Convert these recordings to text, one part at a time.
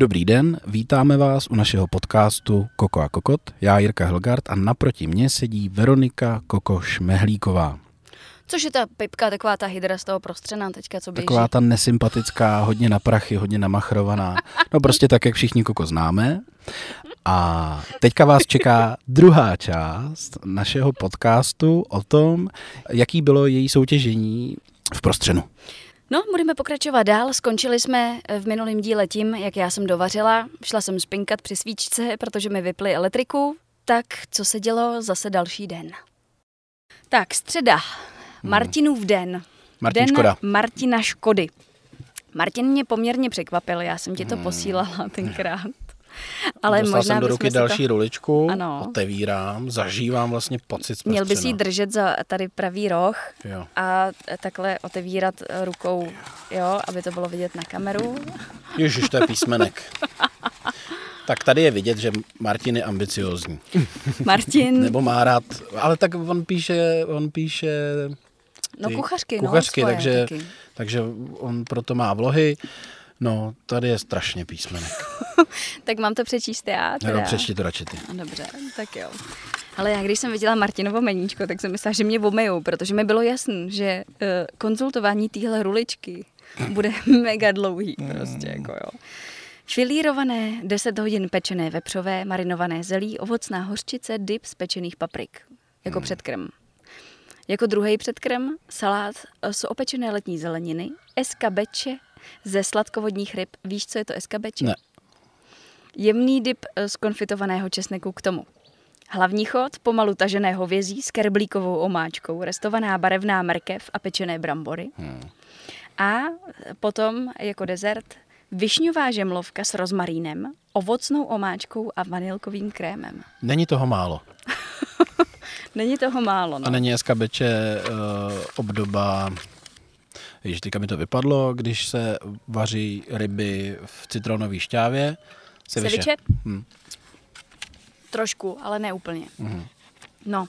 Dobrý den, vítáme vás u našeho podcastu Koko a Kokot. Já Jirka Helgard a naproti mně sedí Veronika Koko Šmehlíková. Což je ta pipka, taková ta hydra z toho prostřena teďka, co běží. Taková ta nesympatická, hodně na prachy, hodně namachrovaná. No prostě tak, jak všichni Koko známe. A teďka vás čeká druhá část našeho podcastu o tom, jaký bylo její soutěžení v prostřenu. No, budeme pokračovat dál. Skončili jsme v minulém díle tím, jak já jsem dovařila. Šla jsem spinkat při svíčce, protože mi vyply elektriku. Tak, co se dělo zase další den? Tak, středa. Martinův den. Martin den Škoda. Martina Škody. Martin mě poměrně překvapil, já jsem ti to posílala tenkrát. Ale Dostal možná jsem do ruky další to... ruličku, Ano. otevírám, zažívám vlastně pocit z Měl bys jí držet za tady pravý roh Jo. a takhle otevírat rukou, jo, aby to bylo vidět na kameru. Ježiš, to je písmenek. tak tady je vidět, že Martin je ambiciozní. Martin, Nebo má rád, ale tak on píše, on píše no ty kuchařky, kuchařky no, svoje takže, taky. takže on proto má vlohy. No, tady je strašně písmenek. Tak mám to přečíst já teda. Jo, přečti to radši ty. Dobře, tak jo. Ale já když jsem viděla Martinovo meníčko, tak jsem myslela, že mě omejou, protože mi bylo jasný, že uh, konzultování téhle ruličky bude mega dlouhý prostě, jako jo. Filírované 10 hodin pečené vepřové, marinované zelí, ovocná hořčice, dip z pečených paprik. Jako Hmm. předkrm. Jako druhý předkrm salát eh, z opečené letní zeleniny, eskabeče ze sladkovodních ryb. Víš, co je to eskabeče? Ne. Jemný dip eh, z konfitovaného česneku k tomu. Hlavní chod pomalu tažené hovězí s kerblíkovou omáčkou, restovaná barevná mrkev a pečené brambory. Hmm. A potom jako dezert višňová žemlovka s rozmarínem, ovocnou omáčkou a vanilkovým krémem. Není toho málo. Není toho málo, no. A není eskabeče uh, obdoba, víš, teďka mi to vypadlo, když se vaří ryby v citronové šťávě. Ceviche. Ceviche? Hm. Trošku, ale ne úplně. Mhm. No.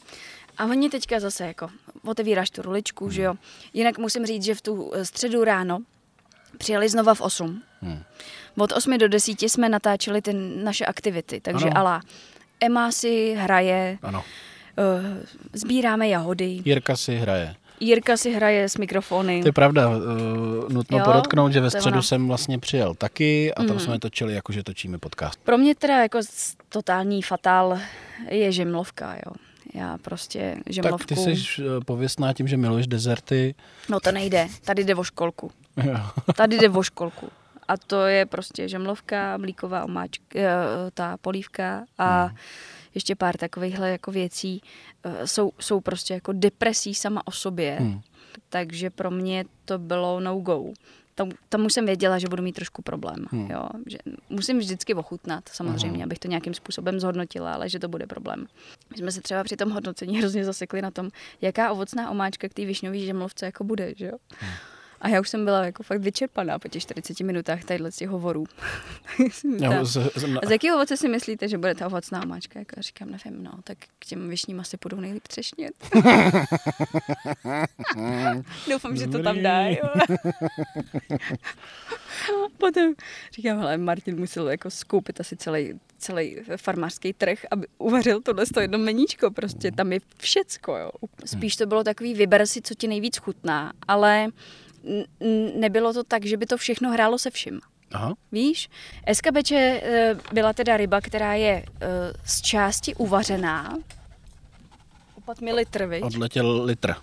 A oni teďka zase jako otevíráš tu ruličku, že jo. Jinak musím říct, že v tu eh, středu ráno přijeli znova v 8. Hmm. Od 8 do 10 jsme natáčeli ty naše aktivity, takže Ano. ala Emma si hraje, Ano. uh, sbíráme jahody, Jirka si hraje. Jirka si hraje s mikrofony. To je pravda, uh, nutno Jo, podotknout, že ve středu ono. jsem vlastně přijel taky a tam Mhm. jsme točili, jako že točíme podcast. Pro mě teda jako totální fatál je žemlovka, jo. Já prostě žemlovku... Tak ty jsi uh, pověstná tím, že miluješ dezerty. No to nejde, tady jde o školku. Jo. Tady jde o školku. A to je prostě žemlovka, mlíková omáčka, eh, ta polívka a Hmm. Ještě pár takovýchhle jako věcí eh, jsou, jsou prostě jako depresí sama o sobě. Hmm. Takže pro mě to bylo no-go. Tam, tam už jsem věděla, že budu mít trošku problém. Hmm. Jo? Že musím vždycky ochutnat, samozřejmě, Aha. abych to nějakým způsobem zhodnotila, ale že to bude problém. My jsme se třeba při tom hodnocení hrozně zasekli na tom, jaká ovocná omáčka k té višňové žemlovce jako bude. Že jo? Hmm. A já už jsem byla jako fakt vyčerpaná po těch 40 minutách tadyhle z těch hovorů. Jo, z, z, a z jakého ovoce si myslíte, že bude ta ovocná omáčka? Jako já říkám, nevím, no, tak k těm višním asi půjdou nejlíp třešnět. Doufám, že to tam Dobrý. dá. Potom říkám, hele, Martin musel jako skoupit asi celý, celý farmářský trh, aby uvařil tohle to jedno meníčko, prostě tam je všecko, jo. Spíš to bylo takový, vyber si, co ti nejvíc chutná, ale nebylo to tak, že by to všechno hrálo se vším. aha, Víš, eskabeče eh, byla teda ryba, která je eh, z části uvařená. Upad mi litr, viď? odletěl litr.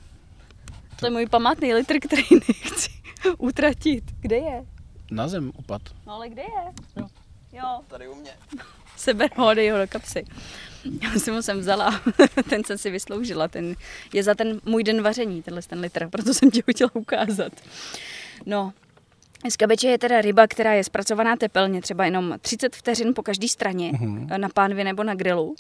To je můj památný litr, který nechci utratit. Kde je? Na zem upad. No ale kde je? Jo. Jo, Tady u mě. seber ho, dej ho do kapsy. Já si ho sem vzala, ten jsem si vysloužila, ten je za ten můj den vaření, tenhle ten litr, proto jsem ti ho chtěla ukázat. No, Skabeče je teda ryba, která je zpracovaná tepelně, třeba jenom 30 vteřin po každé straně, Mhm. na pánvi nebo na grilu.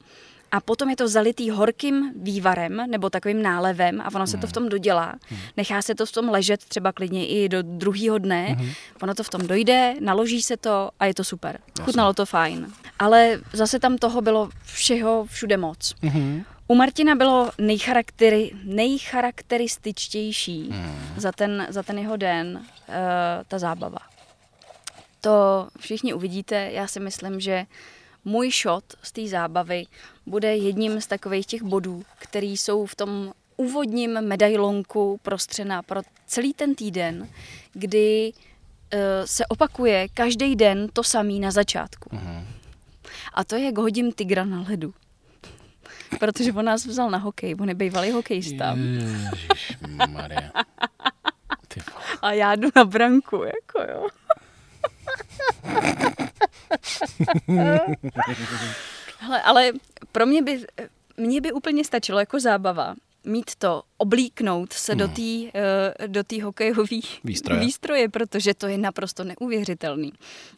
A potom je to zalitý horkým vývarem nebo takovým nálevem a ono se to v tom dodělá. Nechá se to v tom ležet třeba klidně i do druhého dne. Ono to v tom dojde, naloží se to a je to super. Chutnalo to fajn. Ale zase tam toho bylo všeho všude moc. Mhm. U Martina bylo nejcharaktery, nejcharakterističtější za, ten, za ten jeho den uh, ta zábava. to všichni uvidíte. Já si myslím, že můj shot z té zábavy bude jedním z takových těch bodů, který jsou v tom úvodním medailonku prostřena pro celý ten týden, kdy uh, se opakuje každý den to samý na začátku. Uh-huh. A to je, jak hodím tygra na ledu. Protože on nás vzal na hokej, on je bývalý hokejista. Ježišmarja. A já jdu na branku, jako jo. Hele, ale pro mě by, mě by úplně stačilo jako zábava mít to, oblíknout se hmm. do té do tý hokejové výstroje. výstroje, protože to je naprosto neuvěřitelný.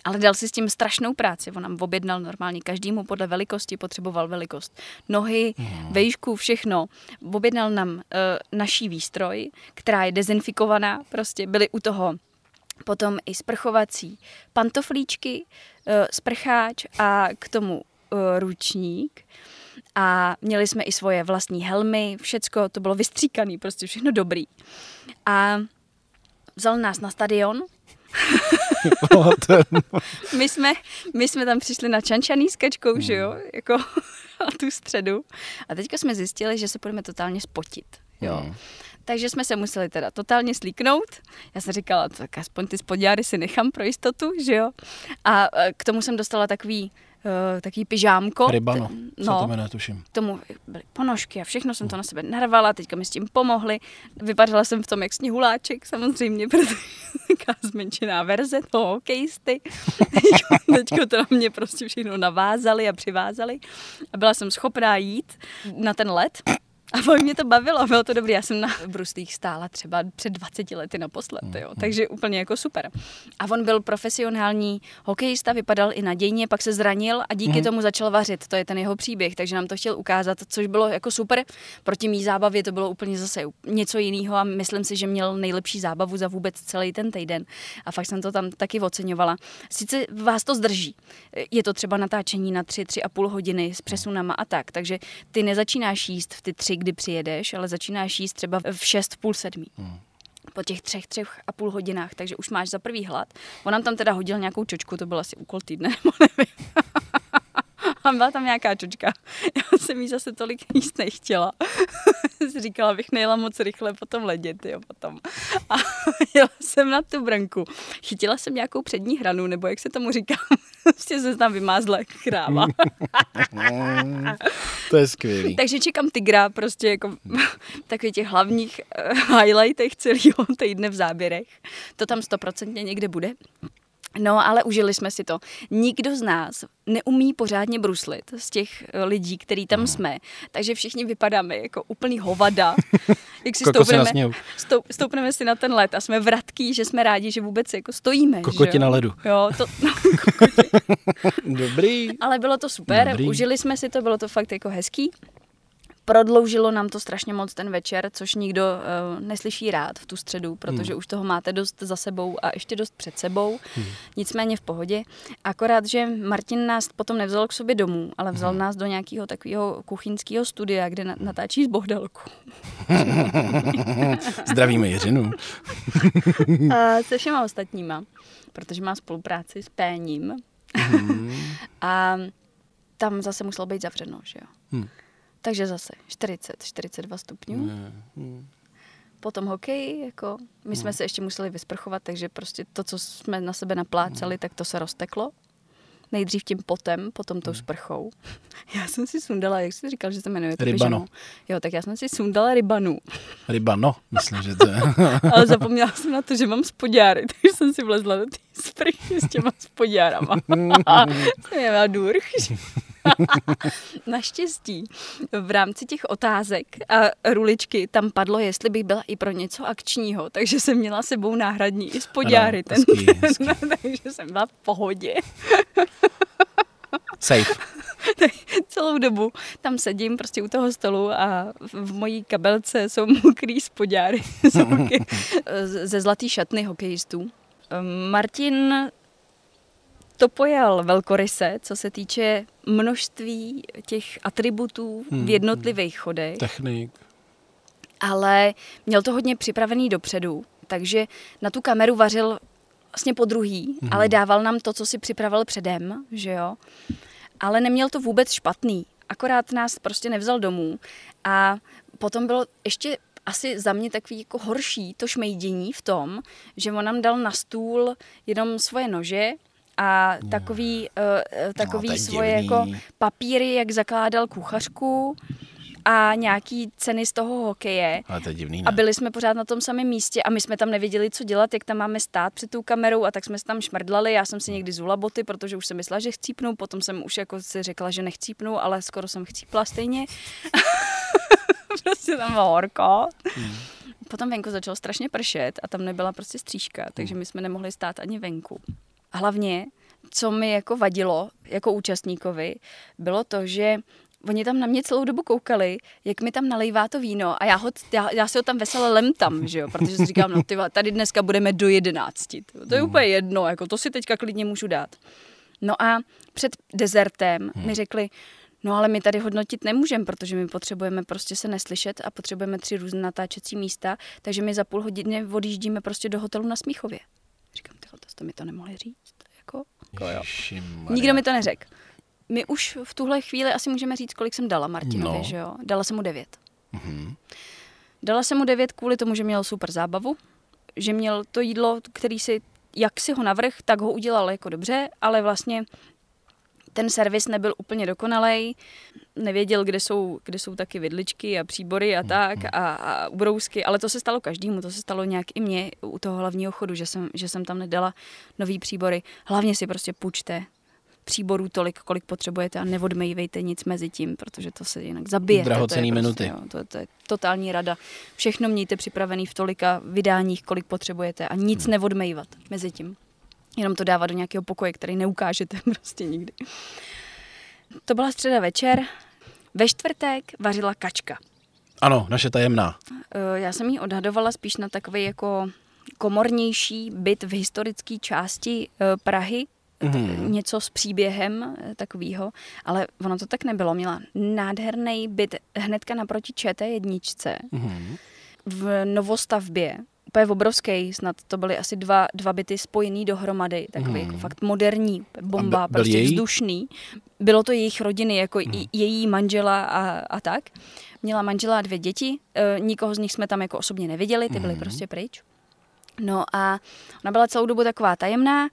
Ale dal si s tím strašnou práci. On nám objednal normálně každému podle velikosti, potřeboval velikost nohy, hmm. vejšku, všechno. Objednal nám uh, naší výstroj, která je dezinfikovaná, prostě byly u toho potom i sprchovací pantoflíčky, uh, sprcháč a k tomu uh, ručník a měli jsme i svoje vlastní helmy, všecko, to bylo vystříkané, prostě všechno dobrý. A vzal nás na stadion. my, jsme, my jsme tam přišli na čančaný s kačkou, že jo, hmm. jako a tu středu. A teďka jsme zjistili, že se budeme totálně spotit, jo. Mm. Takže jsme se museli teda totálně slíknout. Já jsem říkala, tak aspoň ty spodňáry si nechám pro jistotu, že jo. A e, k tomu jsem dostala takový uh, takový pyžámko. Rybano, no, co to jmenuje, tuším. K tomu byly ponožky a všechno jsem to na sebe narvala, teďka mi s tím pomohli. Vypadala jsem v tom jak sněhuláček samozřejmě, protože taková zmenšená verze toho hokejisty. teďka to na mě prostě všechno navázali a přivázali a byla jsem schopná jít na ten let a velmi mě to bavilo, bylo to dobré. Já jsem na bruslích stála třeba před 20 lety naposled, jo, mm, mm. takže úplně jako super. A on byl profesionální hokejista, vypadal i nadějně, pak se zranil a díky mm. tomu začal vařit. To je ten jeho příběh, takže nám to chtěl ukázat, což bylo jako super. Proti mý zábavě to bylo úplně zase něco jiného a myslím si, že měl nejlepší zábavu za vůbec celý ten týden. A fakt jsem to tam taky oceňovala. Sice vás to zdrží. Je to třeba natáčení na tři, tři a půl hodiny s přesunama a tak, takže ty nezačínáš jíst v ty tři kdy přijedeš, ale začínáš jíst třeba v 6, půl sedmí. Hmm po těch třech, třech a půl hodinách, takže už máš za prvý hlad. On nám tam teda hodil nějakou čočku, to byl asi úkol týdne, nebo nevím. A byla tam nějaká čočka. Já jsem jí zase tolik jíst nechtěla. říkala, bych nejela moc rychle po tom ledě, jo, potom. A jela jsem na tu branku. Chytila jsem nějakou přední hranu, nebo jak se tomu říká. Prostě se tam vymázla kráva. to je skvělý. Takže čekám tygra, prostě jako takových těch hlavních uh, highlightech celého týdne v záběrech. To tam stoprocentně někde bude. No, ale užili jsme si to. Nikdo z nás neumí pořádně bruslit z těch eh, lidí, který tam jsme. Takže všichni vypadáme jako úplný hovada. Jak si stoupneme, stoup, stoupneme si na ten let a jsme vratký, že jsme rádi, že vůbec jako stojíme. Kokoti na ledu. Jo, to, no, Dobrý. Ale bylo to super, Dobrý. užili jsme si to, bylo to fakt jako hezký. Prodloužilo nám to strašně moc ten večer, což nikdo uh, neslyší rád v tu středu, protože hmm. už toho máte dost za sebou a ještě dost před sebou. Hmm. Nicméně v pohodě. Akorát, že Martin nás potom nevzal k sobě domů, ale vzal hmm. nás do nějakého takového kuchyňského studia, kde na- natáčí z bohdelku. Zdravíme Jiřinu. a se všema ostatníma, protože má spolupráci s Péním. Hmm. a tam zase muselo být zavřeno, že jo. Hmm. Takže zase 40, 42 stupňů. Mm. Potom hokej, jako my jsme mm. se ještě museli vysprchovat, takže prostě to, co jsme na sebe naplácali, mm. tak to se rozteklo. Nejdřív tím potem, potom tou hmm. sprchou. Já jsem si sundala, jak jsi říkal, že se jmenuje? Rybano. Jo, tak já jsem si sundala rybanu. Rybano, myslím, že to je. Ale zapomněla jsem na to, že mám spodňáry, takže jsem si vlezla do té sprchy s těma spodňárama. jsem měla durch. Naštěstí v rámci těch otázek a ruličky tam padlo, jestli bych byla i pro něco akčního, takže jsem měla sebou náhradní i spodňáry. Ten, hezký, hezký. takže jsem byla v pohodě. Safe. celou dobu tam sedím prostě u toho stolu a v mojí kabelce jsou mokrý spodňáry ze zlatý šatny hokejistů. Martin to pojal velkoryse, co se týče množství těch atributů hmm. v jednotlivých chodech. Technik. Ale měl to hodně připravený dopředu, takže na tu kameru vařil vlastně po druhý, mm. ale dával nám to, co si připravil předem, že jo. Ale neměl to vůbec špatný, akorát nás prostě nevzal domů a potom bylo ještě asi za mě takový jako horší to šmejdění v tom, že on nám dal na stůl jenom svoje nože a takový, uh, takový no, svoje divný. jako papíry, jak zakládal kuchařku a nějaký ceny z toho hokeje. Ale to je divný, ne? A byli jsme pořád na tom samém místě a my jsme tam nevěděli, co dělat, jak tam máme stát před tou kamerou a tak jsme se tam šmrdlali. Já jsem si někdy zula boty, protože už jsem myslela, že chcípnu, potom jsem už jako si řekla, že nechcípnu, ale skoro jsem chcípla stejně. prostě tam bylo horko. Hmm. Potom venku začalo strašně pršet a tam nebyla prostě střížka, takže my jsme nemohli stát ani venku. Hlavně, co mi jako vadilo jako účastníkovi, bylo to, že Oni tam na mě celou dobu koukali, jak mi tam nalejvá to víno a já, ho, já, já si ho tam vesele lemtam, že jo, protože si říkám, no ty, tady dneska budeme do jedenácti. To je hmm. úplně jedno, jako to si teďka klidně můžu dát. No a před dezertem hmm. mi řekli, no ale my tady hodnotit nemůžeme, protože my potřebujeme prostě se neslyšet a potřebujeme tři různé natáčecí místa, takže my za půl hodiny odjíždíme prostě do hotelu na Smíchově. Tyhle, to jste mi to nemohli říct. Jako, jako jo. Nikdo mi to neřekl my už v tuhle chvíli asi můžeme říct, kolik jsem dala Martinovi, no. že jo? Dala jsem mu devět. Mm-hmm. Dala jsem mu devět kvůli tomu, že měl super zábavu, že měl to jídlo, který si, jak si ho navrh, tak ho udělal jako dobře, ale vlastně ten servis nebyl úplně dokonalej, nevěděl, kde jsou, kde jsou taky vidličky a příbory a tak mhm. a, a ubrousky, ale to se stalo každému, to se stalo nějak i mně u toho hlavního chodu, že jsem, že jsem tam nedala nový příbory. Hlavně si prostě půjčte příborů tolik, kolik potřebujete a neodmejvejte nic mezi tím, protože to se jinak zabije. Drahocený to prostě, minuty. Jo, to, to je totální rada. Všechno mějte připravený v tolika vydáních, kolik potřebujete a nic hmm. neodmejvat mezi tím. Jenom to dávat do nějakého pokoje, který neukážete prostě nikdy. To byla středa večer. Ve čtvrtek vařila kačka. Ano, naše tajemná. Eh, já jsem ji odhadovala spíš na takový jako komornější byt v historické části eh, Prahy, mm. něco s příběhem eh, takového, ale ono to tak nebylo. Měla nádherný byt hnedka naproti ČT jedničce mm. v novostavbě, úplně obrovský, snad to byly asi dva, dva byty spojený dohromady, takový mm. jako fakt moderní, bomba, byl prostě její? vzdušný. Bylo to jejich rodiny, jako mm. její manžela a, a tak. Měla manžela a dvě děti, e, nikoho z nich jsme tam jako osobně neviděli, ty byly mm. prostě pryč. No a ona byla celou dobu taková tajemná,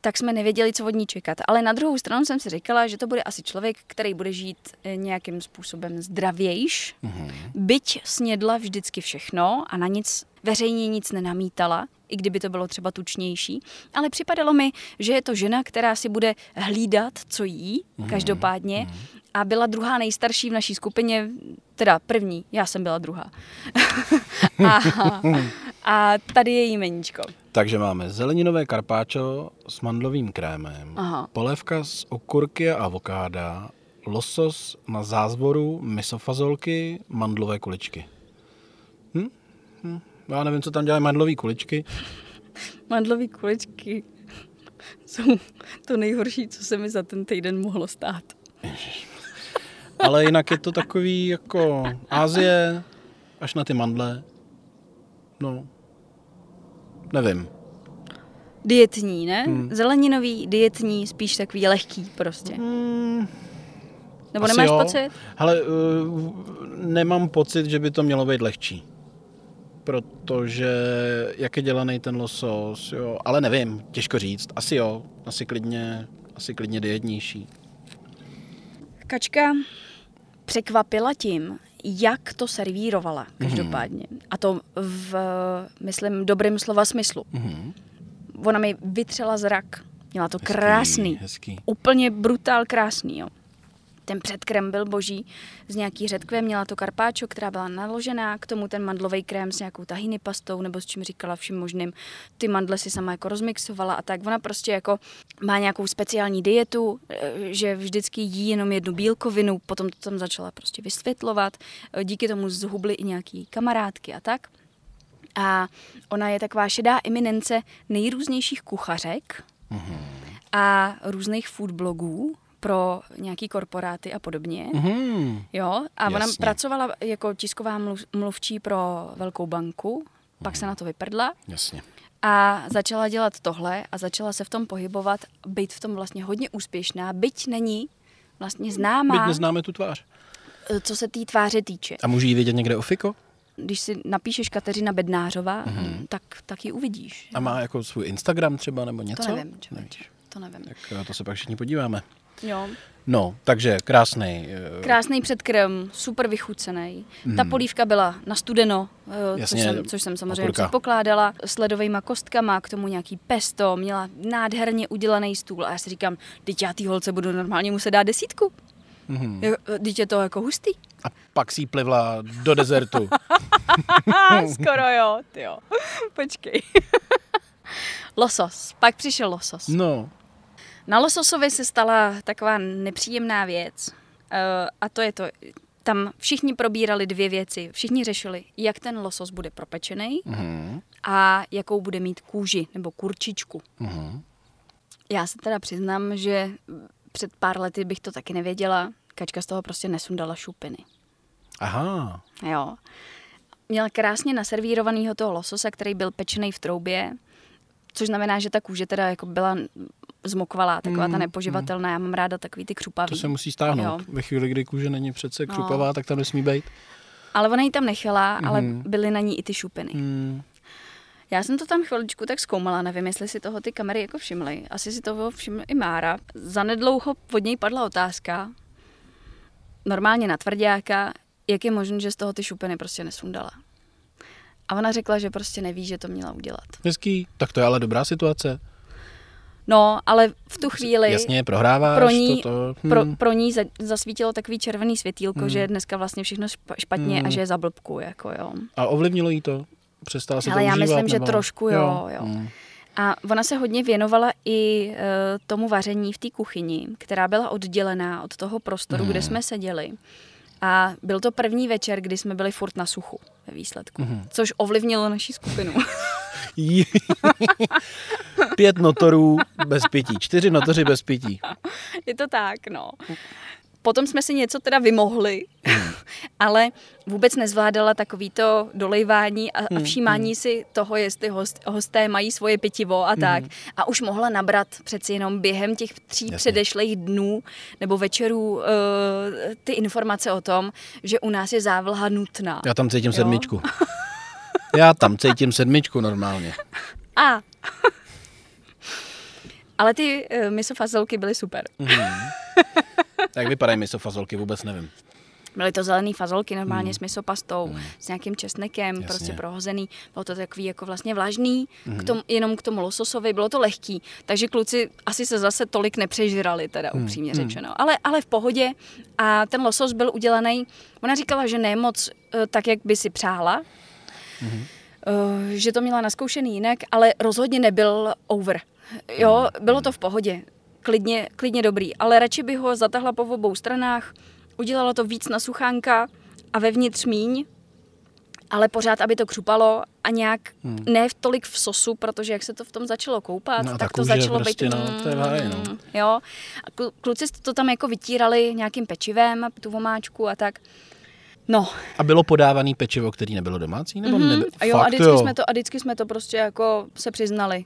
tak jsme nevěděli, co od ní čekat. Ale na druhou stranu jsem si říkala, že to bude asi člověk, který bude žít eh, nějakým způsobem zdravějš, mm-hmm. byť snědla vždycky všechno a na nic veřejně nic nenamítala, i kdyby to bylo třeba tučnější. Ale připadalo mi, že je to žena, která si bude hlídat, co jí, mm-hmm. každopádně. Mm-hmm. A byla druhá nejstarší v naší skupině, teda první, já jsem byla druhá. a, a tady je jmeníčko. Takže máme zeleninové karpáčo s mandlovým krémem, Aha. polévka z okurky a avokáda, losos na zázvoru, misofazolky, mandlové kuličky. Hm? Hm. Já nevím, co tam dělají mandlové kuličky. mandlové kuličky jsou to nejhorší, co se mi za ten týden mohlo stát. Ale jinak je to takový jako Ázie, až na ty mandle. No, nevím. Dietní, ne? Hmm. Zeleninový, dietní, spíš takový lehký prostě. Hmm. Nebo Asi nemáš jo. pocit? Ale uh, nemám pocit, že by to mělo být lehčí. Protože jak je dělaný ten losos, jo, ale nevím, těžko říct. Asi jo, asi klidně, asi klidně dietnější. Kačka překvapila tím, jak to servírovala každopádně. Mm. A to v, myslím, dobrým slova smyslu. Mm. Ona mi vytřela zrak. Měla to hezký, krásný. Hezký. Úplně brutál krásný, jo ten předkrem byl boží z nějaký řetkve, měla to karpáčo, která byla naložená, k tomu ten mandlový krém s nějakou tahiny pastou nebo s čím říkala vším možným. Ty mandle si sama jako rozmixovala a tak. Ona prostě jako má nějakou speciální dietu, eh, že vždycky jí jenom jednu bílkovinu, potom to tam začala prostě vysvětlovat. Eh, díky tomu zhubly i nějaký kamarádky a tak. A ona je taková šedá eminence nejrůznějších kuchařek, mm-hmm. a různých food blogů, pro nějaký korporáty a podobně. Mm-hmm. Jo, a Jasně. ona pracovala jako tisková mluv, mluvčí pro velkou banku, pak mm-hmm. se na to vyprdla. Jasně. A začala dělat tohle a začala se v tom pohybovat, být v tom vlastně hodně úspěšná, byť není vlastně známá, Byť neznáme tu tvář. eh, co se té tváře týče. A můžu ji vidět někde o Fiko? Když si napíšeš Kateřina Bednářová, mm-hmm. tak, tak ji uvidíš. A má jako svůj Instagram třeba nebo něco? To nevím, člověč. Nevíš. To nevím. Tak na to se pak všichni podíváme. Jo. No, takže krásný. eh, Krásný předkrm, super vychucený. Ta polívka byla na studeno, eh, což, Hmm. Jasně, jsem, což jsem samozřejmě okurka. předpokládala, s ledovými kostkama, k tomu nějaký pesto, měla nádherně udělaný stůl a já si říkám, teď já té holce budu normálně muset dát desítku. Mhm. Mm-hmm. Teď je to jako hustý. A pak si plivla do dezertu. Skoro jo, jo. Počkej. losos. Pak přišel losos. No, Na lososovi se stala taková nepříjemná věc. Eh, A to je to, tam všichni probírali dvě věci. Všichni řešili, jak ten losos bude propečený mhm, a jakou bude mít kůži nebo kurčičku. mhm. Já se teda přiznám, že před pár lety bych to taky nevěděla. Kačka z toho prostě nesundala šupiny. Aha, Jo. Měla krásně naservírovanýho toho lososa, který byl pečený v troubě, což znamená, že ta kůže teda jako byla zmokvalá, taková ta nepoživatelná. Já mám ráda takový ty křupavý. to se musí stáhnout. Jo. Ve chvíli, kdy kůže není přece No. křupavá, tak tam nesmí být. Ale ona ji tam nechala, ale byly na ní i ty šupiny. Hmm. Já jsem to tam chviličku tak zkoumala, nevím, jestli si toho ty kamery jako všimly. Asi si toho všiml i Mára. Zanedlouho od něj padla otázka, normálně na tvrdáka, jak je možné, že z toho ty šupiny prostě nesundala. A ona řekla, že prostě neví, že to měla udělat. Hezký, tak to je ale dobrá situace. No, ale v tu chvíli Jasně, prohráváš pro ní, to, to, hm. pro, pro ní za, zasvítilo takový červený světýlko, že je dneska vlastně všechno špa- špatně Hmm. a že je za blbku, jako jo. A ovlivnilo jí to? Přestala se Ale to já užívat, myslím, že nebo? trošku jo, jo. Hmm. A ona se hodně věnovala i uh, tomu vaření v té kuchyni, která byla oddělená od toho prostoru, Mhm. kde jsme seděli. A byl to první večer, kdy jsme byli furt na suchu ve výsledku, Mhm. což ovlivnilo naši skupinu. Pět notorů bez pití, čtyři notoři bez pití. Je to tak, no. Potom jsme si něco teda vymohli, Hmm. ale vůbec nezvládala takovýto dolejvání a, Hmm, a všímání si toho, jestli host, hosté mají svoje pitivo a tak. A už mohla nabrat přeci jenom během těch tří Jasně. předešlých dnů nebo večerů uh, ty informace o tom, že u nás je závlha nutná. Já tam cítím Jo. sedmičku. Já tam cítím sedmičku normálně. A ale ty uh, misofazolky byly super. Jak vypadají misofazolky, vůbec nevím. Byly to zelené fazolky normálně mm. s misopastou, mm. s nějakým česnekem, Jasně. Prostě prohozený. Bylo to takový jako vlastně vlažný, mm. k tomu, jenom k tomu lososovi, bylo to lehký. Takže kluci asi se zase tolik nepřežrali, teda upřímně řečeno. Ale, ale v pohodě. A ten losos byl udělaný, ona říkala, že ne moc eh, tak, jak by si přála, mm. že to měla naskoušený jinak, ale rozhodně nebyl over. Jo, bylo to v pohodě. Klidně, klidně dobrý, ale radši by ho zatahla po obou stranách, udělala to víc na suchánka a vevnitř míň, ale pořád, aby to křupalo a nějak hmm. ne v tolik v sosu, protože jak se to v tom začalo koupat, No a ta tak to začalo prostě, být... no, to je v háji, no. mm, Jo, a klu- kluci to tam jako vytírali nějakým pečivem, tu vomáčku a tak. No, A bylo podávaný pečivo, který nebylo domácí? Nebo Mhm. neby... A jo, Fakt, a vždycky, jo. Jsme to, a vždycky jsme to prostě jako se přiznali.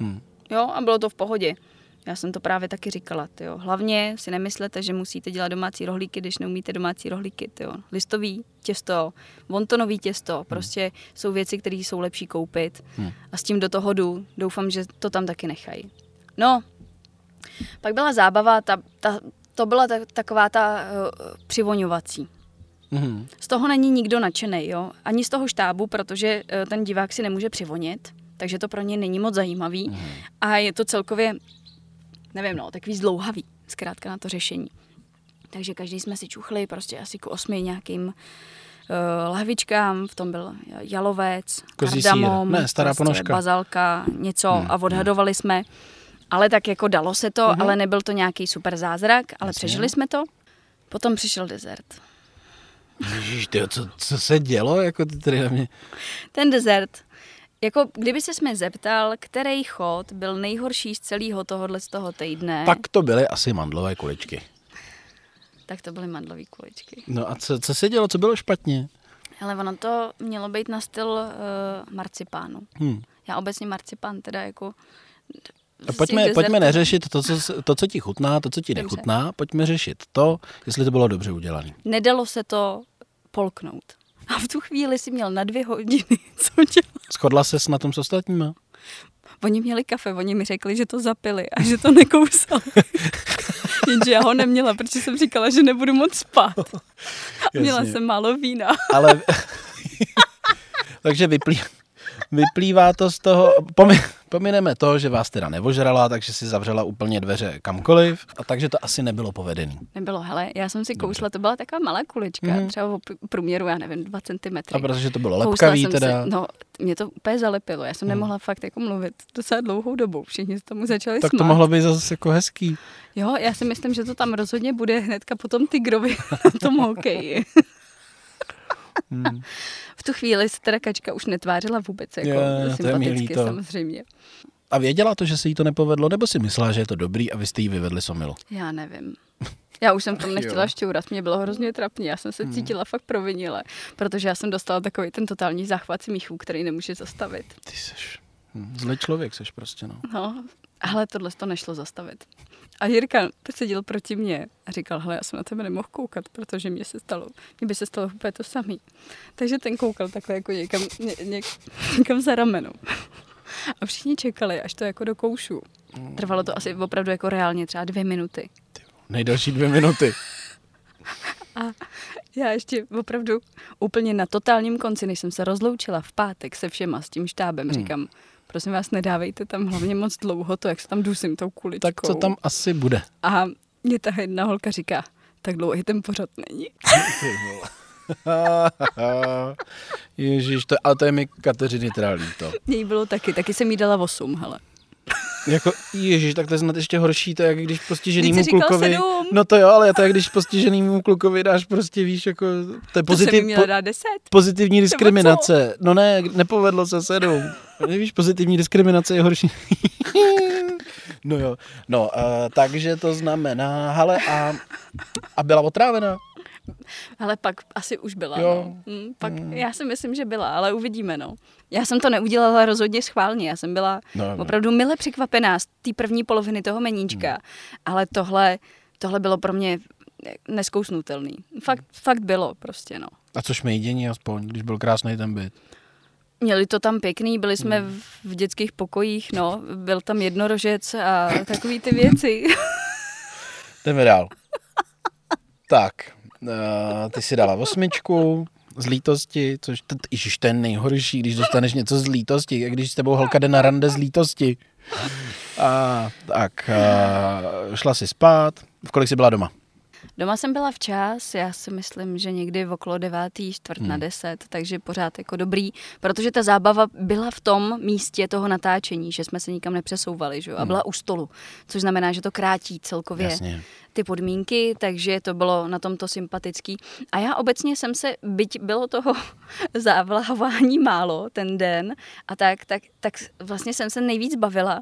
Hmm. Jo, a bylo to v pohodě. Já jsem to právě taky říkala, jo. Hlavně si nemyslete, že musíte dělat domácí rohlíky, když neumíte domácí rohlíky, jo. Listový těsto, vontonový těsto, prostě jsou věci, které jsou lepší koupit. Hmm. A s tím do toho jdu. Doufám, že to tam taky nechají. No, pak byla zábava, ta, ta, to byla ta, taková ta uh, přivoňovací. Mhm. Z toho není nikdo nadšený, jo? Ani z toho štábu, protože eh, ten divák si nemůže přivonit, takže to pro ně není moc zajímavý. Mhm. A je to celkově, nevím, no, takový zdlouhavý, zkrátka na to řešení. Takže každý jsme si čuchli prostě asi k osmi nějakým uh, lahvičkám, v tom byl jalovec, Kozí kardamom, Ne, stará prostě ponožka. bazalka, něco Hmm, a odhadovali jsme. Ale tak jako dalo se to, Mhm. ale nebyl to nějaký super zázrak, ale Jasně. přežili jsme to. Potom přišel dezert. Ježiš, tyjo, co, co se dělo? Jako ty tady na mě... Ten dezert, jako kdyby se mě zeptal, který chod byl nejhorší z celého tohohle z toho týdne, Pak to byly asi mandlové kuličky. tak to byly mandlové kuličky. No a co, co se dělo? Co bylo špatně? Ale ono to mělo být na styl uh, marcipánu. Hm. Já obecně marcipan teda jako... A pojďme, pojďme neřešit to co, to, co ti chutná, to, co ti Dobře. nechutná. Pojďme řešit to, jestli to bylo dobře udělané. Nedalo se to polknout. A v tu chvíli si měl na dvě hodiny co dělat. Shodla ses na tom s ostatníma? Oni měli kafe, oni mi řekli, že to zapili a že to nekousali. Jenže já ho neměla, protože jsem říkala, že nebudu moc spát. A měla jsem málo vína. Ale... Takže vyplý... vyplývá to z toho... Pomi... Pomineme to, že vás teda nevožrala, takže si zavřela úplně dveře kamkoliv. A takže to asi nebylo povedený. Nebylo, hele, já jsem si kousla, to byla taková malá kulička, mm-hmm. třeba o průměru, já nevím, 2 cm. A protože to bylo lepkavý teda... Si, no, mě to úplně zalepilo, já jsem Hmm. nemohla fakt jako mluvit docela dlouhou dobu, všichni se tomu začali tak smát. to mohlo být zase jako hezký. Jo, já si myslím, že to tam rozhodně bude hnedka po tom tigrovi na tom hokeji. Hmm. V tu chvíli se teda kačka už netvářila vůbec jako Je, to je mi sympaticky líto. samozřejmě. A věděla to, že se jí to nepovedlo, nebo si myslela, že je to dobrý a vy jste jí vyvedli somilu? Já nevím. Já už jsem v tom nechtěla Jo. šťourat, mě bylo hrozně trapně, já jsem se cítila fakt provinile, protože já jsem dostala takový ten totální záchvat smíchů, který nemůže zastavit. Ty seš hm, zlý člověk, seš prostě, no. No, ale tohle to nešlo zastavit. A Jirka seděl proti mně a říkal, hele, já jsem na tebe nemohl koukat, protože mě se stalo, mě by se stalo úplně to samý. Takže ten koukal takhle jako někam, ně, ně, někam za rameno. A všichni čekali, až to jako do koušu. Trvalo to asi opravdu jako reálně třeba dvě minuty. Nejdelší dvě minuty. A já ještě opravdu úplně na totálním konci, než jsem se rozloučila v pátek se všema s tím štábem, Hmm. říkám, prosím vás, nedávejte tam hlavně moc dlouho to, jak se tam dusím tou kuličkou. Tak co tam asi bude? A mě ta jedna holka říká, tak dlouhý ten pořad není. Ježíš, to, ale to je mi Kateřiny teda líto. Jí bylo taky, taky jsem jí dala 8, hele. Jako, ježíš, tak to je snad ještě horší, to je jak když postiženýmu klukovi... sedm. No to jo, ale to je jak když postiženýmu klukovi dáš prostě, víš, jako... To je To pozitiv, měla po, dát 10. pozitivní diskriminace. No ne, nepovedlo se sedm. Víš, pozitivní diskriminace je horší. no jo, no, uh, takže to znamená, hele, a, a byla otrávená? Ale pak asi už byla, Jo. no. Hm, pak já si myslím, že byla, ale uvidíme, no. Já jsem to neudělala rozhodně schválně, já jsem byla No, no. opravdu mile překvapená z té první poloviny toho meníčka, Hmm. ale tohle, tohle bylo pro mě neskousnutelný. Fakt, fakt bylo prostě, no. A což mi jediní aspoň, když byl krásný ten byt. Měli to tam pěkný, byli jsme Hmm. v, dětských pokojích, no, byl tam jednorožec a takový ty věci. Jdeme dál. tak, uh, ty si dala osmičku z lítosti, což t- ježiš, ten nejhorší, když dostaneš něco z lítosti, jak když s tebou holka jde na rande z lítosti. A, tak, uh, šla si spát. V kolik jsi byla doma? Doma jsem byla včas, já si myslím, že někdy v okolo devátý, čtvrt Hmm. na deset, takže pořád jako dobrý, protože ta zábava byla v tom místě toho natáčení, že jsme se nikam nepřesouvali, že? jo, a byla u stolu, což znamená, že to krátí celkově Hmm. Jasně. ty podmínky, takže to bylo na tomto sympatický. A já obecně jsem se, byť bylo toho závlahování málo ten den a tak, tak, tak vlastně jsem se nejvíc bavila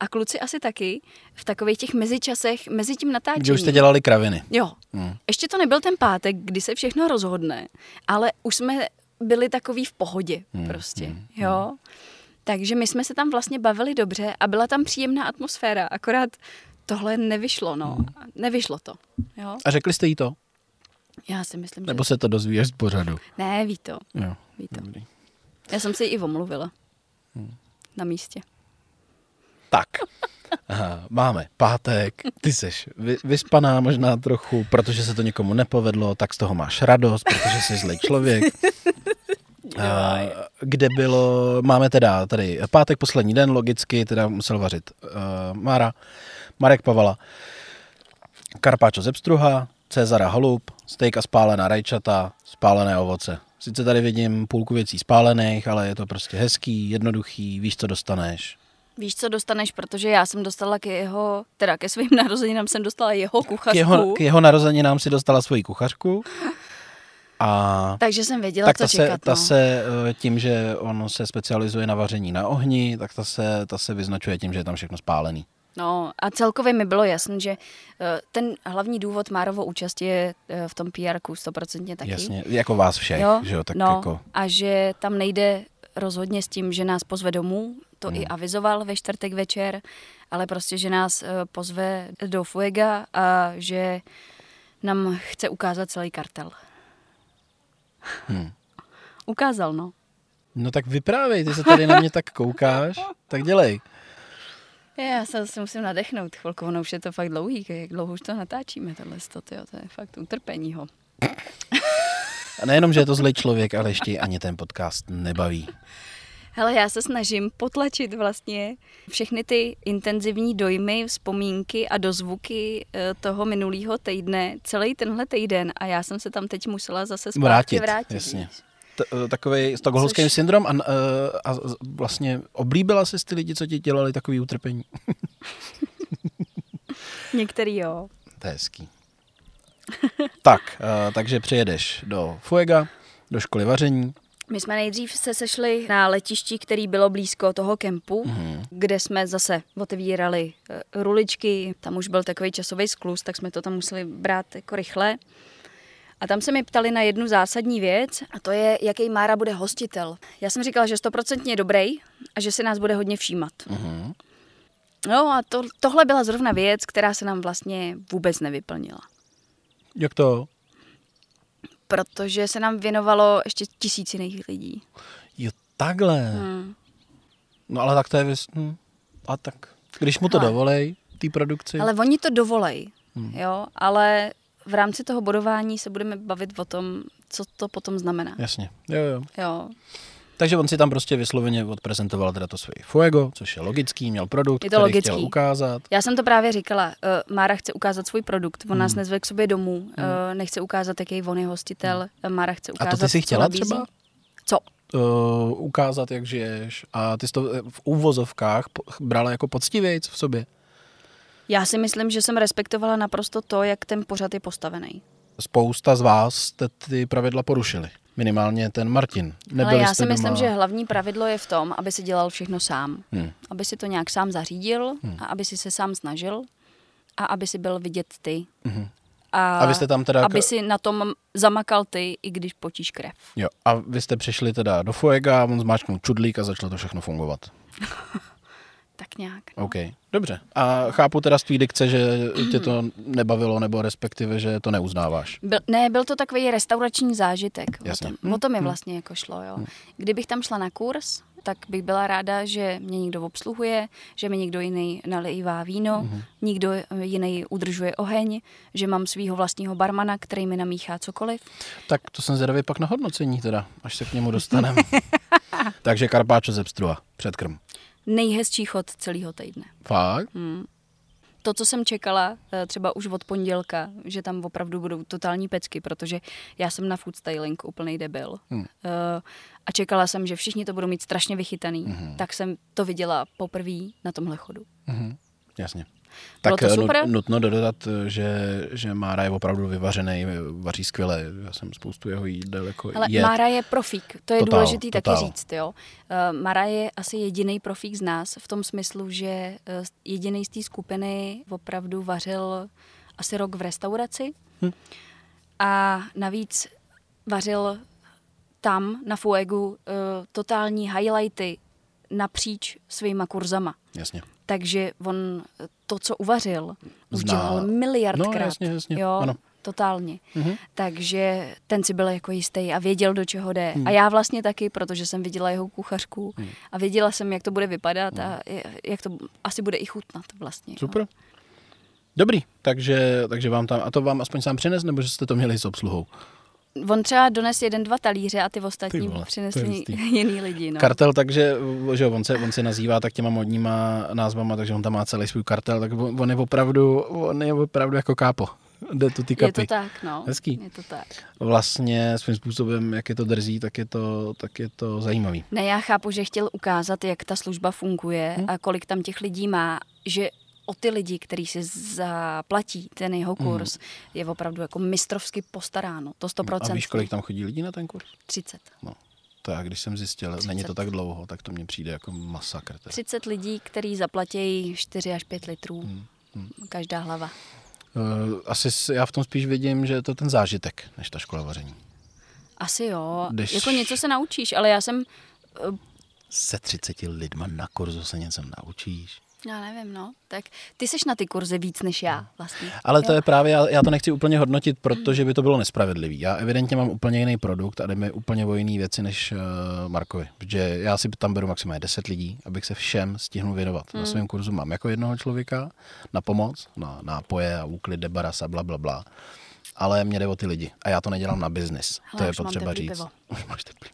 a kluci asi taky v takových těch mezičasech, mezi tím natáčením. Kdy už jste dělali kraviny. Jo. Hmm. Ještě to nebyl ten pátek, kdy se všechno rozhodne, ale už jsme byli takový v pohodě Hmm, prostě, hmm, jo. Takže my jsme se tam vlastně bavili dobře a byla tam příjemná atmosféra, akorát tohle nevyšlo, no. Hmm. Nevyšlo to, jo. A řekli jste jí to? Já si myslím, Nebo že... se to dozví až z pořadu? Ne, ví to, Jo. ví to. Dobrý. Já jsem si i omluvila. Hmm. Na místě. Tak, Aha, máme pátek, ty seš vy, vyspaná možná trochu, protože se to někomu nepovedlo, tak z toho máš radost, protože jsi zlej člověk. A, kde bylo, máme teda tady pátek, poslední den, logicky, teda musel vařit uh, Mára, Marek Pavala, karpáčo ze pstruha, Cezara holub, steak a spálená rajčata, spálené ovoce. Sice tady vidím půlku věcí spálených, ale je to prostě hezký, jednoduchý, víš, co dostaneš. Víš, co dostaneš, protože já jsem dostala ke jeho, teda ke svým narozeninám jsem dostala jeho K kuchařku. jeho, k jeho narozeninám si dostala svoji kuchařku. A Takže jsem věděla, tak co ta se, čekat. ta no. se eh, tím, že on se specializuje na vaření na ohni, tak ta se, ta se vyznačuje tím, že je tam všechno spálený. No a celkově mi bylo jasné, že eh, ten hlavní důvod Márovo účasti je eh, v tom PR-ku stoprocentně taky. Jasně, jako vás všech, jo? že jo, tak no, jako... A že tam nejde rozhodně s tím, že nás pozve domů, to hmm. i avizoval ve čtvrtek večer, ale prostě, že nás eh, pozve do Fuega a že nám chce ukázat celý kartel. Hmm. Ukázal, no. No tak vyprávej, ty se tady na mě tak koukáš, tak dělej. Já se si musím nadechnout chvilku, ono už je to fakt dlouhý, jak dlouho už to natáčíme, tohle to, to je fakt utrpení ho. A nejenom, že je to zlej člověk, ale ještě ani ten podcast nebaví. Hele, já se snažím potlačit vlastně všechny ty intenzivní dojmy, vzpomínky a dozvuky eh, toho minulého týdne, celý tenhle týden a já jsem se tam teď musela zase zpátky vrátit. vrátit jasně. T- takový stokholmský Což... syndrom a, eh, a vlastně oblíbila jsi ty lidi, co ti dělali takový utrpení? Některý jo. To je hezký. tak, takže přijedeš do Fuega, do školy vaření. My jsme nejdřív se sešli na letišti, který bylo blízko toho kempu, mm-hmm. kde jsme zase otevírali uh, ruličky. Tam už byl takový časový sklus, tak jsme to tam museli brát jako rychle. A tam se mi ptali na jednu zásadní věc, a to je, jaký Mára bude hostitel. Já jsem říkala, že stoprocentně dobrý a že se nás bude hodně všímat. Mm-hmm. No a to, tohle byla zrovna věc, která se nám vlastně vůbec nevyplnila. Jak to? Protože se nám věnovalo ještě tisíc jiných lidí. Jo, takhle. Hmm. No ale tak to je... Vys... Hm. A tak, když mu to ale, dovolej, té produkci. Ale oni to dovolej, hmm. jo, ale v rámci toho bodování se budeme bavit o tom, co to potom znamená. Jasně, jo, jo. Jo. Takže on si tam prostě vysloveně odprezentoval teda to svoje Fuego, což je logický, měl produkt, je to který logický. chtěl ukázat. Já jsem to právě říkala, uh, Mára chce ukázat svůj produkt, on hmm. nás nezve k sobě domů, hmm. uh, nechce ukázat, jaký on je hostitel, hmm. Mára chce ukázat, A to ty si chtěla třeba? Co? Uh, ukázat, jak žiješ a ty jsi to v úvozovkách brala jako poctivějc v sobě. Já si myslím, že jsem respektovala naprosto to, jak ten pořad je postavený. Spousta z vás jste ty pravidla porušili. Minimálně ten Martin. Nebyli Ale já si myslím, doma... že hlavní pravidlo je v tom, aby si dělal všechno sám. Hmm. Aby si to nějak sám zařídil hmm. a aby si se sám snažil a aby si byl vidět ty. Hmm. A a vy jste tam teda... aby si na tom zamakal ty, i když potíš krev. Jo, a vy jste přišli teda do Fuega, on zmáčknul čudlík a začalo to všechno fungovat. tak nějak. No. OK, dobře. A chápu teda z tvý dikce, že tě to nebavilo, nebo respektive, že to neuznáváš. Byl, ne, byl to takový restaurační zážitek. Jasně. O tom, o tom mi hm. vlastně jako šlo. Jo. Hm. Kdybych tam šla na kurz, tak bych byla ráda, že mě někdo obsluhuje, že mi někdo jiný nalejvá víno, mm-hmm. někdo jiný udržuje oheň, že mám svého vlastního barmana, který mi namíchá cokoliv. Tak to jsem zvědavý pak na hodnocení teda, až se k němu dostaneme. Takže karpáčo ze pstrua, předkrm nejhezčí chod celého týdne. Fakt? Hmm. To, co jsem čekala eh, třeba už od pondělka, že tam opravdu budou totální pecky, protože já jsem na food styling úplný debil. Hmm. Uh, a čekala jsem, že všichni to budou mít strašně vychytaný. Hmm. Tak jsem to viděla poprvé na tomhle chodu. Hmm. Jasně. Tak to super? nutno dodat, že, že Mára je opravdu vyvařený, vaří skvěle. Já jsem spoustu jeho jídel jako Ale jet. Mára je profík, to je totál, důležitý totál. taky říct. Jo? Uh, Mára je asi jediný profík z nás v tom smyslu, že jediný z té skupiny opravdu vařil asi rok v restauraci hm. a navíc vařil tam na Fuegu totální highlighty napříč svýma kurzama. Jasně. Takže on to, co uvařil, už dělal miliardkrát. No, jasně, jasně. Jo, ano. totálně. Mm-hmm. Takže ten si byl jako jistý a věděl, do čeho jde. Mm. A já vlastně taky, protože jsem viděla jeho kuchařku mm. a věděla jsem, jak to bude vypadat mm. a jak to asi bude i chutnat vlastně. Super. Jo. Dobrý, takže, takže vám tam, a to vám aspoň sám přines, nebo že jste to měli s obsluhou? On třeba dones jeden, dva talíře a ty ostatní ty vole, přinesli jiný lidi. No. Kartel, takže že on, se, on se nazývá tak těma modníma názvama, takže on tam má celý svůj kartel, tak on je opravdu, on je opravdu jako kápo. Jde tu ty kapy. Je to tak, no. Hezký. Je to tak. Vlastně svým způsobem, jak je to drzí, tak je to, tak je to zajímavý. Ne, já chápu, že chtěl ukázat, jak ta služba funguje hmm. a kolik tam těch lidí má, že o ty lidi, který si zaplatí ten jeho mhm. kurz, mm. je opravdu jako mistrovsky postaráno. To 100%. A víš, kolik tam chodí lidí na ten kurz? 30. No. To já, když jsem zjistil, 30. není to tak dlouho, tak to mně přijde jako masakr. Teda. 30 lidí, kteří zaplatí 4 až 5 litrů. Mm. Každá hlava. Uh, asi já v tom spíš vidím, že je to ten zážitek, než ta škola vaření. Asi jo. Když... Jako něco se naučíš, ale já jsem Se 30 lidma na kurzu se něco naučíš. Já nevím, no. Tak ty seš na ty kurzy víc než já vlastně. Ale to je právě, já, já to nechci úplně hodnotit, protože by to bylo nespravedlivý. Já evidentně mám úplně jiný produkt a jde mi úplně o jiný věci než uh, Markovi. Protože já si tam beru maximálně 10 lidí, abych se všem stihnul věnovat. Hmm. Na svém kurzu mám jako jednoho člověka na pomoc, na nápoje a úklid, debaras a bla, bla, bla. Ale mě jde o ty lidi. A já to nedělám na biznis. To je potřeba říct. pivo. Už máš teplý.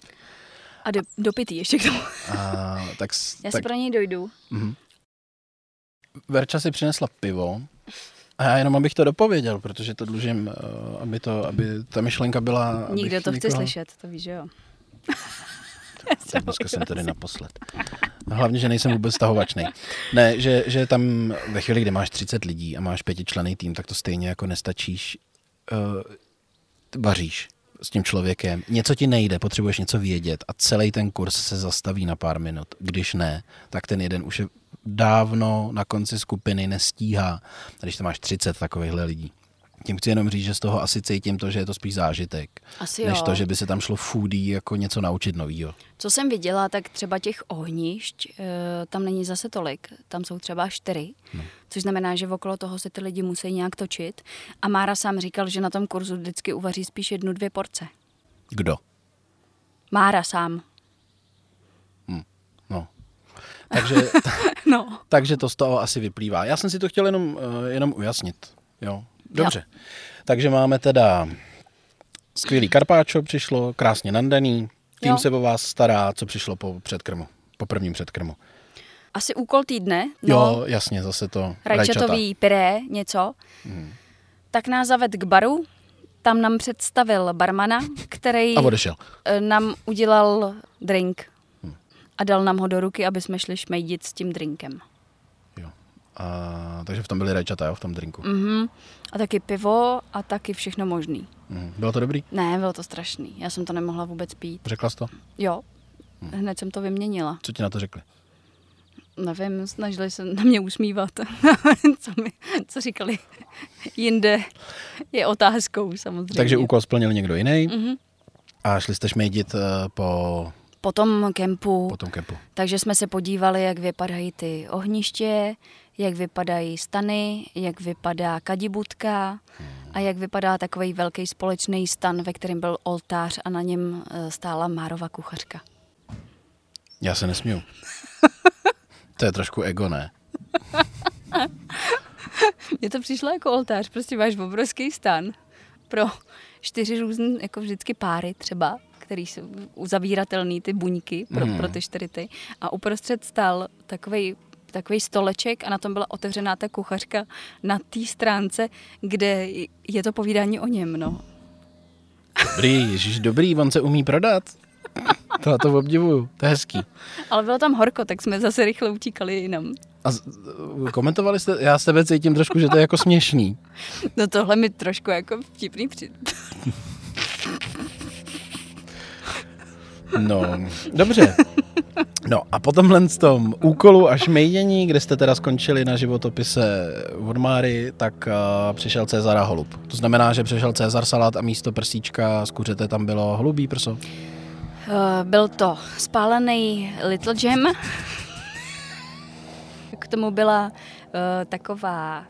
A do, dopitý ještě k tomu. A, tak, Já tak si pro něj dojdu. Verča si přinesla pivo a já jenom abych to dopověděl, protože to dlužím, eh, aby, to, aby ta myšlenka byla... Nikdo to chce někoho- slyšet, to víš, že jo. Tak dneska jsem tady naposled. Hlavně, že nejsem vůbec stahovačný. Ne, že, že tam ve chvíli, kdy máš 30 lidí a máš pětičlený tým, tak to stejně jako nestačíš, uh, vaříš s tím člověkem. Něco ti nejde, potřebuješ něco vědět a celý ten kurz se zastaví na pár minut. Když ne, tak ten jeden už je dávno na konci skupiny nestíhá. A když tam máš 30 takovýchhle lidí. Tím chci jenom říct, že z toho asi cítím to, že je to spíš zážitek, Asi než jo. to, že by se tam šlo foodie jako něco naučit novýho. Co jsem viděla, tak třeba těch ohnišť e, tam není zase tolik. Tam jsou třeba čtyři, no. což znamená, že okolo toho se ty lidi musí nějak točit. A Mára sám říkal, že na tom kurzu vždycky uvaří spíš jednu, dvě porce. Kdo? Mára sám. No. Takže, No. takže to z toho asi vyplývá. Já jsem si to chtěl jenom, eh, jenom ujasnit. Jo. Dobře. Takže máme teda skvělý karpáčo přišlo, krásně nandaný. Tým Jo. se o vás stará, co přišlo po předkrmu, po prvním předkrmu. Asi úkol týdne. No, Jo, jasně, zase to rajčatový pyré, něco. Mhm. Tak nás zaved k baru, tam nám představil barmana, který A odešel. eh, nám udělal drink Hm. a dal nám ho do ruky, aby jsme šli šmejdit s tím drinkem. A, takže v tom byly rajčata, jo, v tom drinku. Mhm. A taky pivo a taky všechno možný. Mhm. Bylo to dobrý? Ne, bylo to strašný. Já jsem to nemohla vůbec pít. Řekla jsi to? Jo, Hm. hned jsem to vyměnila. Co ti na to řekli? Nevím, snažili se na mě usmívat. co, mi, co říkali jinde, je otázkou samozřejmě. Takže úkol splnil někdo jiný Mhm. a šli jste šmejdit eh, po, Po tom kempu, po tom kempu. takže jsme se podívali, jak vypadají ty ohniště, jak vypadají stany, jak vypadá kadibudka a jak vypadá takový velký společný stan, ve kterém byl oltář a na něm eh, stála Márova kuchařka. Já se nesmiju. To je trošku ego, ne? Mně to přišlo jako oltář, prostě máš obrovský stan pro čtyři různé, jako vždycky páry třeba, který jsou uzavíratelný, ty buňky pro, Hmm. pro ty čtyři ty. A uprostřed stál takový takový stoleček a na tom byla otevřená ta kuchařka na té stránce, kde je to povídání o něm, no. Dobrý, ježiš, dobrý, on se umí prodat. To, to obdivuju, to je hezký. Ale bylo tam horko, tak jsme zase rychle utíkali jinam. A z- komentovali jste, já s tebe cítím trošku, že to je jako směšný. No tohle mi trošku jako vtipný při... No, dobře. No a po tomhle z tom úkolu a šmejdění, kde jste teda skončili na životopise od Máry, tak uh, přišel Cezar a holub. To znamená, že přišel Cezar salát a místo prsíčka z kuřete tam bylo holubí prso. Uh, byl to spálený Little Jam. K tomu byla uh, taková uh,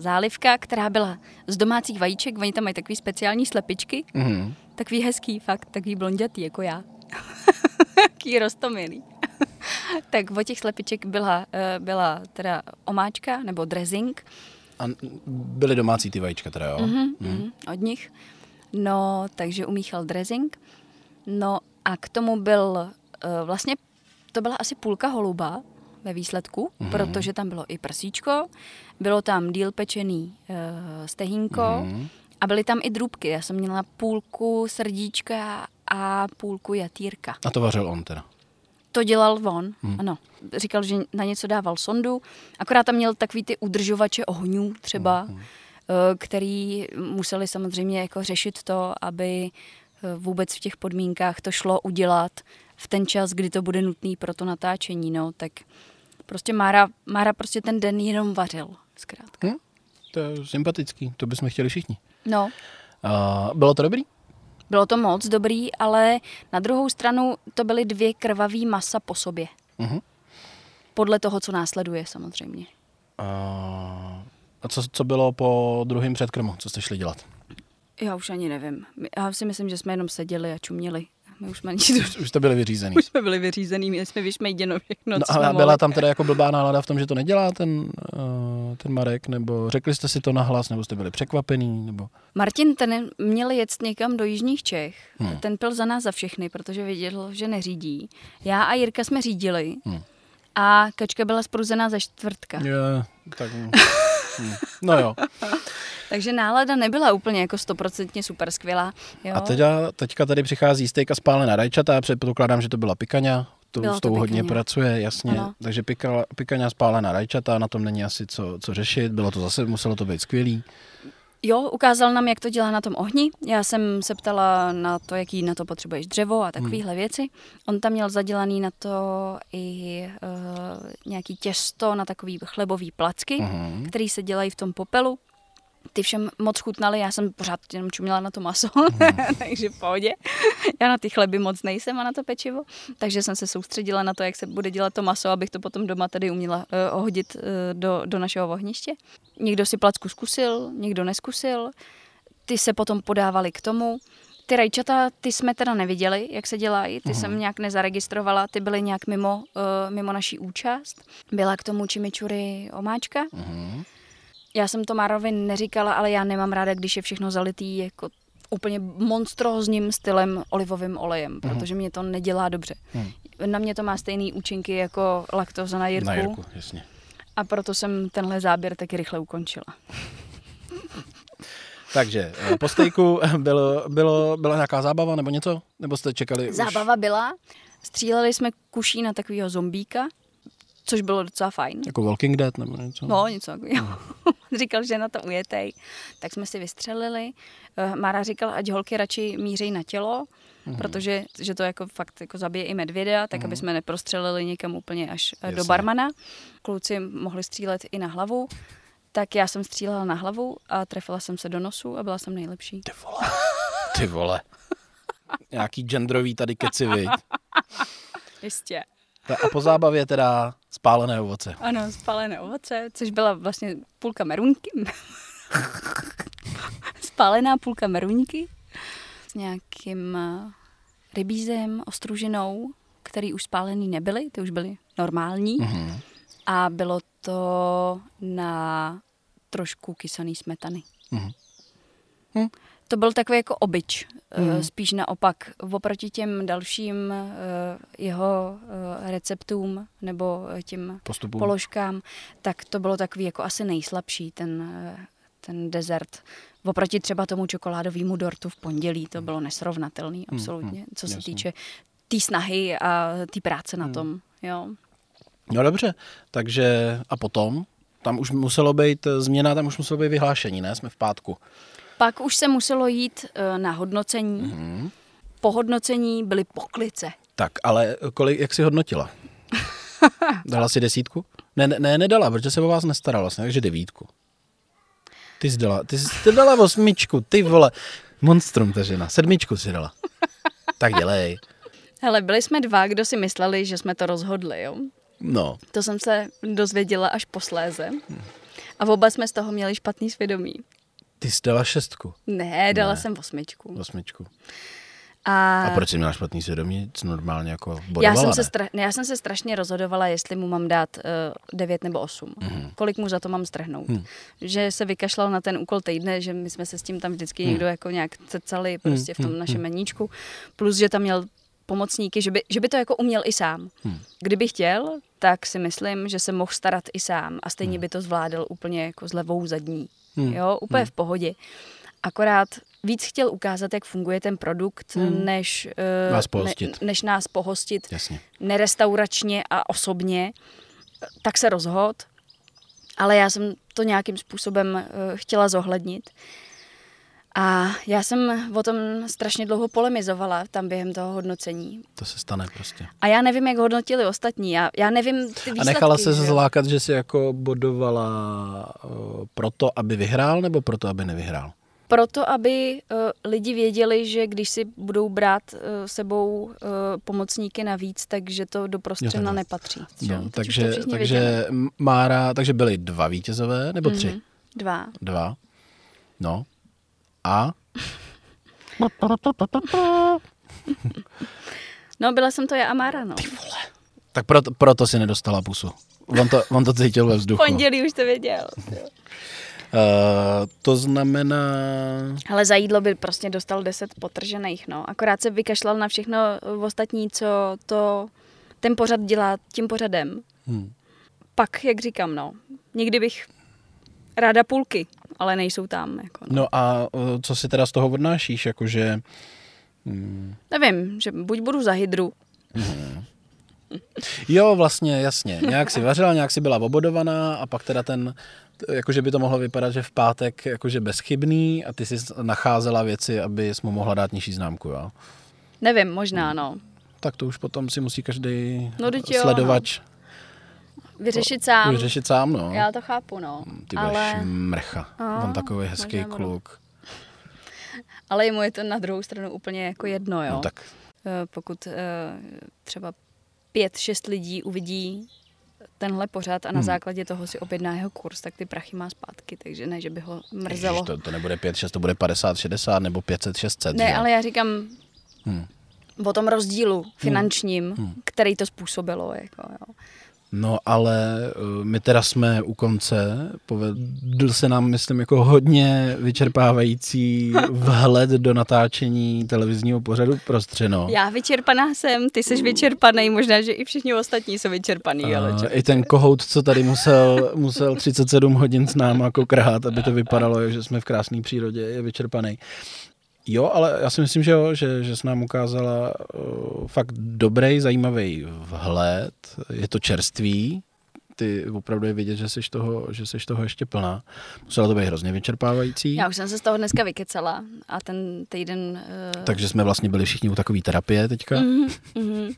zálivka, která byla z domácích vajíček. Oni tam mají takový speciální slepičky. Mhm. Takový hezký, fakt, takový blondětý, jako já. Taký rostomilý. tak od těch slepiček byla, uh, byla teda omáčka nebo dressing A byly domácí ty vajíčka teda, jo? mm-hmm, mm. od nich. No, takže umíchal dressing. No a k tomu byl uh, vlastně, to byla asi půlka holuba ve výsledku, mm-hmm. protože tam bylo i prsíčko, bylo tam díl pečený uh, stehínko mm-hmm. A byly tam i drůbky. Já jsem měla půlku srdíčka a půlku jatýrka. A to vařil on teda. To dělal on, hmm. ano. Říkal, že na něco dával sondu, akorát tam měl takový ty udržovače ohňů třeba, hmm. který museli samozřejmě jako řešit to, aby eh, vůbec v těch podmínkách to šlo udělat v ten čas, kdy to bude nutný pro to natáčení, no, tak prostě Mára, Mára prostě ten den jenom vařil, zkrátka. Hm? To je sympatický, to bychom chtěli všichni. No, Uh, bylo to dobrý? Bylo to moc dobrý, ale na druhou stranu to byly dvě krvavý masa po sobě. Mhm. Podle toho, co následuje samozřejmě. A, a co, co bylo po druhém předkrmu? Co jste šli dělat? Já už ani nevím. Já si myslím, že jsme jenom seděli a čuměli. My už jsme nic, Už jste byli vyřízený. už jsme byli vyřízený, měli jsme vyšmejděno všechno, No, co ale byla mohli. tam teda jako blbá nálada v tom, že to nedělá ten, uh, ten Marek, nebo řekli jste si to nahlas, nebo jste byli překvapený, nebo... Martin, ten měl jet někam do Jižních Čech. Hmm. Ten pil za nás za všechny, protože věděl, že neřídí. Já a Jirka jsme řídili. Hmm. Hmm. A kačka byla spruzená ze čtvrtka. Je, tak... hm. No jo. Takže nálada nebyla úplně jako stoprocentně super skvělá. Jo? A teďka, teďka tady přichází stejka spálená rajčata, předpokládám, že to byla pikaňa, to, Bylo s to tou hodně pikaňa. pracuje, jasně. Ano. Takže pika, pikaňa spálená rajčata, na tom není asi co, co řešit, bylo to zase, muselo to být skvělý. Jo, ukázal nám, jak to dělá na tom ohni. Já jsem se ptala na to, jaký na to potřebuješ dřevo a takovéhle hmm. věci. On tam měl zadělaný na to i uh, nějaký těsto na takový chlebový placky, Mhm. který se dělají v tom popelu. Ty všem moc chutnaly, já jsem pořád jenom čuměla na to maso, takže v pohodě. Já na ty chleby moc nejsem a na to pečivo, takže jsem se soustředila na to, jak se bude dělat to maso, abych to potom doma tady uměla uh, ohodit uh, do, do našeho ohniště. Někdo si placku zkusil, někdo neskusil, ty se potom podávali k tomu. Ty rajčata, ty jsme teda neviděli, jak se dělají, ty jsem nějak nezaregistrovala, ty byly nějak mimo, uh, mimo naší účast. Byla k tomu chimichurri omáčka. Mhm. Já jsem to Márovi neříkala, ale já nemám ráda, když je všechno zalitý jako úplně monstrózním stylem olivovým olejem, protože mě to nedělá dobře. Mhm. Na mě to má stejný účinky jako laktoza na Jirku, Na Jirku, jasně. a proto jsem tenhle záběr taky rychle ukončila. Takže eh, po stejku bylo, bylo, byla nějaká zábava nebo něco? Nebo jste čekali už? Zábava byla, stříleli jsme kuší na takového zombíka, což bylo docela fajn. Jako Walking Dead nebo něco? No, něco takového. říkal, že na to ujetej. Tak jsme si vystřelili. Eh, Mára říkal, ať holky radši mířejí na tělo, Mhm. protože že to jako fakt jako zabije i medvěda, tak aby jsme neprostřelili někam úplně až eh, do Jasně. barmana. Kluci mohli střílet i na hlavu. Tak já jsem střílela na hlavu a trefila jsem se do nosu a byla jsem nejlepší. Ty vole. Ty vole. Nějaký genderový tady keci? Jistě. A po zábavě teda spálené ovoce. Ano, spálené ovoce, což byla vlastně půlka merunky. Spálená půlka merunky s nějakým eh, rybízem, ostružinou, který už spálený nebyly, ty už byly normální. Mhm. A bylo to na trošku kysaný smetany. Mhm. Hm. To byl takový jako obyč, Mhm. mm. spíš naopak. Oproti těm dalším eh, jeho eh, receptům nebo eh, těm Postupům. položkám, tak to bylo takový jako asi nejslabší ten, eh, ten dezert. Oproti třeba tomu čokoládovému dortu v pondělí, to bylo nesrovnatelný, Hmm, absolutně, hmm, co se jasně. týče té snahy a té práce Hmm. na tom. Jo. No dobře, takže a potom? Tam už muselo být eh, změna, tam už muselo být vyhlášení, ne? Jsme v pátku. Pak už se muselo jít eh, na hodnocení. Mhm. Po hodnocení byly poklice. Tak, ale kolik, jak jsi hodnotila? Dala si desítku? Ne, ne, ne, nedala, protože se o vás nestarala vlastně, takže devítku. Ty jsi dala, ty jsi ty dala osmičku, ty vole. Monstrum ta žena, sedmičku si dala. Tak dělej. Hele, byli jsme dva, kdo si mysleli, že jsme to rozhodli, jo. No, To jsem se dozvěděla až posléze. A oba jsme z toho měli špatný svědomí. Ty jsi dala šestku, Ne, dala Ne. jsem osmičku. osmičku. A, A proč jsi měla špatný svědomí? Co normálně jako bodovala, já jsem, se stra- ne, já jsem se strašně rozhodovala, jestli mu mám dát uh, 9 nebo 8. Mm-hmm. Kolik mu za to mám strhnout. Mm. Že se vykašlal na ten úkol týdne, že my jsme se s tím tam vždycky někdo jako nějak cecali prostě v tom Mhm. našem meníčku. Plus, že tam měl pomocníky, že by, že by to jako uměl i sám. Hmm. Kdyby chtěl, tak si myslím, že se mohl starat i sám a stejně by to zvládl úplně jako s levou zadní. Hmm. Jo, úplně v pohodě. Akorát víc chtěl ukázat, jak funguje ten produkt, Hmm. než, eh, Vás pohostit. Ne, než nás pohostit Jasně. nerestauračně a osobně, tak se rozhod. Ale já jsem to nějakým způsobem eh, chtěla zohlednit. A já jsem o tom strašně dlouho polemizovala tam během toho hodnocení. To se stane prostě. A já nevím, jak hodnotili ostatní. Já, já nevím ty výsledky. A nechala se že zlákat, že si jako bodovala uh, proto, aby vyhrál, nebo proto, aby nevyhrál? proto, aby uh, lidi věděli, že když si budou brát uh, sebou uh, pomocníky navíc, takže to do prostřena nepatří. No, takže, takže. Mára, takže byly dva vítězové, nebo tři? Mhm. Dva. Dva. No. A? No, byla jsem to já a Mára, no. Tak proto, proto si nedostala pusu. On to, on to cítil ve vzduchu. Pondělí už to věděl. Uh, to znamená... Ale za jídlo by prostě dostal 10 potržených, no. Akorát se vykašlal na všechno ostatní, co to ten pořad dělá tím pořadem. Hm. Pak, jak říkám, no, někdy bych ráda půlky, ale nejsou tam, jako, no. No a co si teda z toho odnášíš? Jakože... hm, Nevím, že buď budu za hydru, Jo, vlastně, jasně. Nějak si vařila, nějak si byla obodovaná a pak teda ten, jakože by to mohlo vypadat, že v pátek jakože bezchybný a ty si nacházela věci, aby jsi mu mohla dát nižší známku, jo. nevím, možná, no. Tak to už potom si musí každý No, jo, sledovač Vyřešit sám. vyřešit sám, no. Já to chápu, no. Ty budeš Ale, mrcha. A, On takový hezký budu. kluk. ale jemu je to na druhou stranu úplně jako jedno, jo. No tak Eh, Pokud eh, třeba pět, šest lidí uvidí tenhle pořad a na Hmm. základě toho si objedná jeho kurz, tak ty prachy má zpátky, takže ne, že by ho mrzelo. Ježiš, to, to nebude 5, 6, to bude 50, 60 nebo 500, 600. ne, že ale já říkám Hmm. o tom rozdílu finančním, Hmm. který to způsobilo. Jako, jo. No ale uh, my teda jsme u konce, povedl se nám, myslím, jako hodně vyčerpávající vhled do natáčení televizního pořadu prostřeno. Já vyčerpaná jsem, ty jsi vyčerpaný, možná, že i všichni ostatní jsou vyčerpaný, ale A čo? I ten kohout, co tady musel, musel 37 hodin s náma jako krát, aby to vypadalo, že jsme v krásné přírodě, je vyčerpaný. Jo, ale já si myslím, že jo, že, že jsi nám ukázala uh, fakt dobrý, zajímavý vhled. Je to čerstvý, ty opravdu je vidět, že jsi toho, že jsi toho ještě plná. Muselo to být hrozně vyčerpávající. Já už jsem se z toho dneska vykecala a ten týden... Uh, Takže jsme vlastně byli všichni u takové terapie teďka. Mhm, mhm.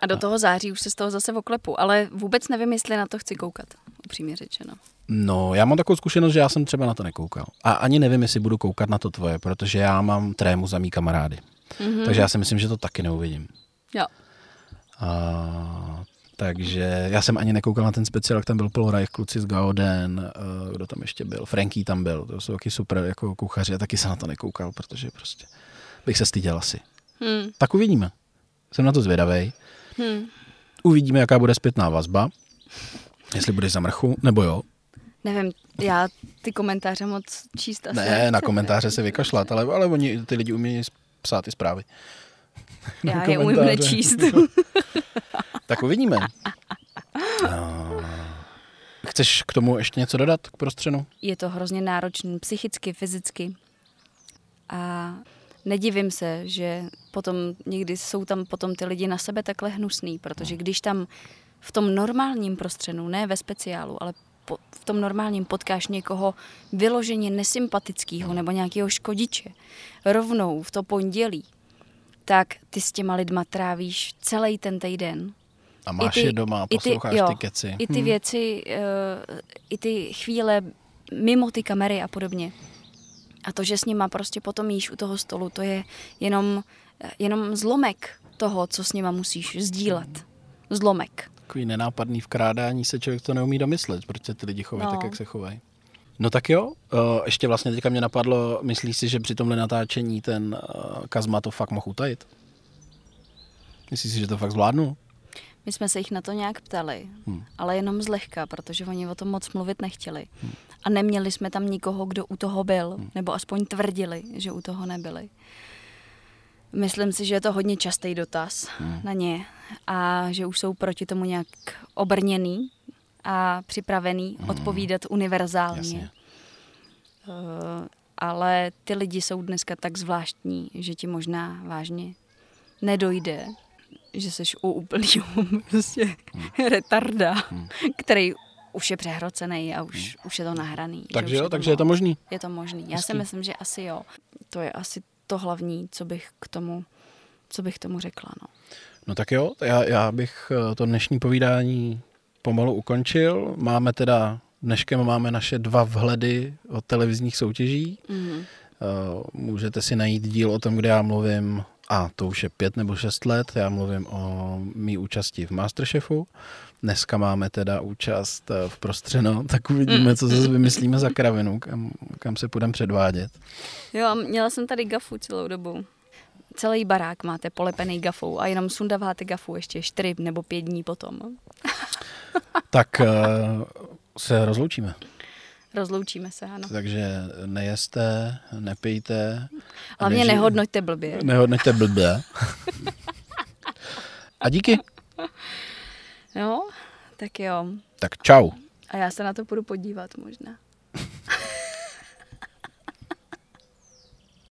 A do toho září už se z toho zase oklepu, ale vůbec nevím, jestli na to chci koukat, upřímně řečeno. No, já mám takovou zkušenost, že já jsem třeba na to nekoukal. A ani nevím, jestli budu koukat na to tvoje, protože já mám trému za mý kamarády. Mhm. Takže já si myslím, že to taky neuvidím. Jo. A, takže já jsem ani nekoukal na ten speciál, jak tam byl Paul Reich, kluci z Gaoden, eh, kdo tam ještě byl, Frankie tam byl, to jsou taky super jako kuchaři, a taky jsem na to nekoukal, protože prostě bych se styděl asi. Hmm. Tak uvidíme. Jsem na to zvědavej. Hmm. Uvidíme, jaká bude zpětná vazba. Jestli bude za mrchu, nebo jo. Nevím, já ty komentáře moc číst asi Ne, na komentáře se vykašlat, ale, ale oni, ty lidi umějí psát ty zprávy. na Já je umím nečíst. Tak uvidíme. No. Chceš k tomu ještě něco dodat, k prostřenu? Je to hrozně náročný psychicky, fyzicky. A nedivím se, že potom někdy jsou tam potom ty lidi na sebe takhle hnusný, protože když tam v tom normálním prostřenu, ne ve speciálu, ale po, v tom normálním potkáš někoho vyloženě nesympatického nebo nějakého škodiče, rovnou v to pondělí, tak ty s těma lidma trávíš celý ten týden. A máš I ty- je doma, i ty- posloucháš jo, ty keci. I ty Hm. věci, eh, i ty chvíle mimo ty kamery a podobně. A to, že s nima prostě potom jíš u toho stolu, to je jenom, eh, jenom zlomek toho, co s nima musíš sdílet. Zlomek. Takový nenápadný vkrádání se člověk to neumí domyslet, proč se ty lidi chovají No. tak, jak se chovají. No tak jo, uh, ještě vlastně teďka mě napadlo, myslíš si, že při tomhle natáčení ten uh, Kazma to fakt mohl utajit? Myslíš si, že to fakt zvládnu? My jsme se jich na to nějak ptali, Hmm. ale jenom zlehka, protože oni o tom moc mluvit nechtěli. A neměli jsme tam nikoho, kdo u toho byl, nebo aspoň tvrdili, že u toho nebyli. Myslím si, že je to hodně častý dotaz na ně a že už jsou proti tomu nějak obrněný a připravený odpovídat univerzálně. Jasně. Eh, ale ty lidi jsou dneska tak zvláštní, že ti možná vážně nedojde, že jsi u úplného prostě retarda, který už je přehrocený a už, už je to nahraný. že Takže jo, takže je to možný. Je to možný. Já si Hezký. myslím, že asi jo. To je asi to hlavní, co bych k tomu, co bych tomu řekla. No. No tak jo, já, já bych eh, to dnešní povídání pomalu ukončil. Máme teda Dneškem máme naše dva vhledy od televizních soutěží. Mm. Můžete si najít díl o tom, kde já mluvím, a to už je pět nebo šest let, já mluvím o mý účasti v Masterchefu. Dneska máme teda účast v Prostřeno, tak uvidíme, co zase vymyslíme za kravinu, kam, kam se půjdeme předvádět. Jo, a měla jsem tady gafu celou dobu. Celý barák máte polepený gafou a jenom sundáváte gafu ještě čtyři nebo pět dní potom. tak se rozloučíme. Rozloučíme se, ano. Takže nejeste, nepijte. Hlavně neži... nehodnoťte blbě. Nehodnoťte blbě. a díky. Jo, tak jo. Tak čau. A já se na to půjdu podívat možná.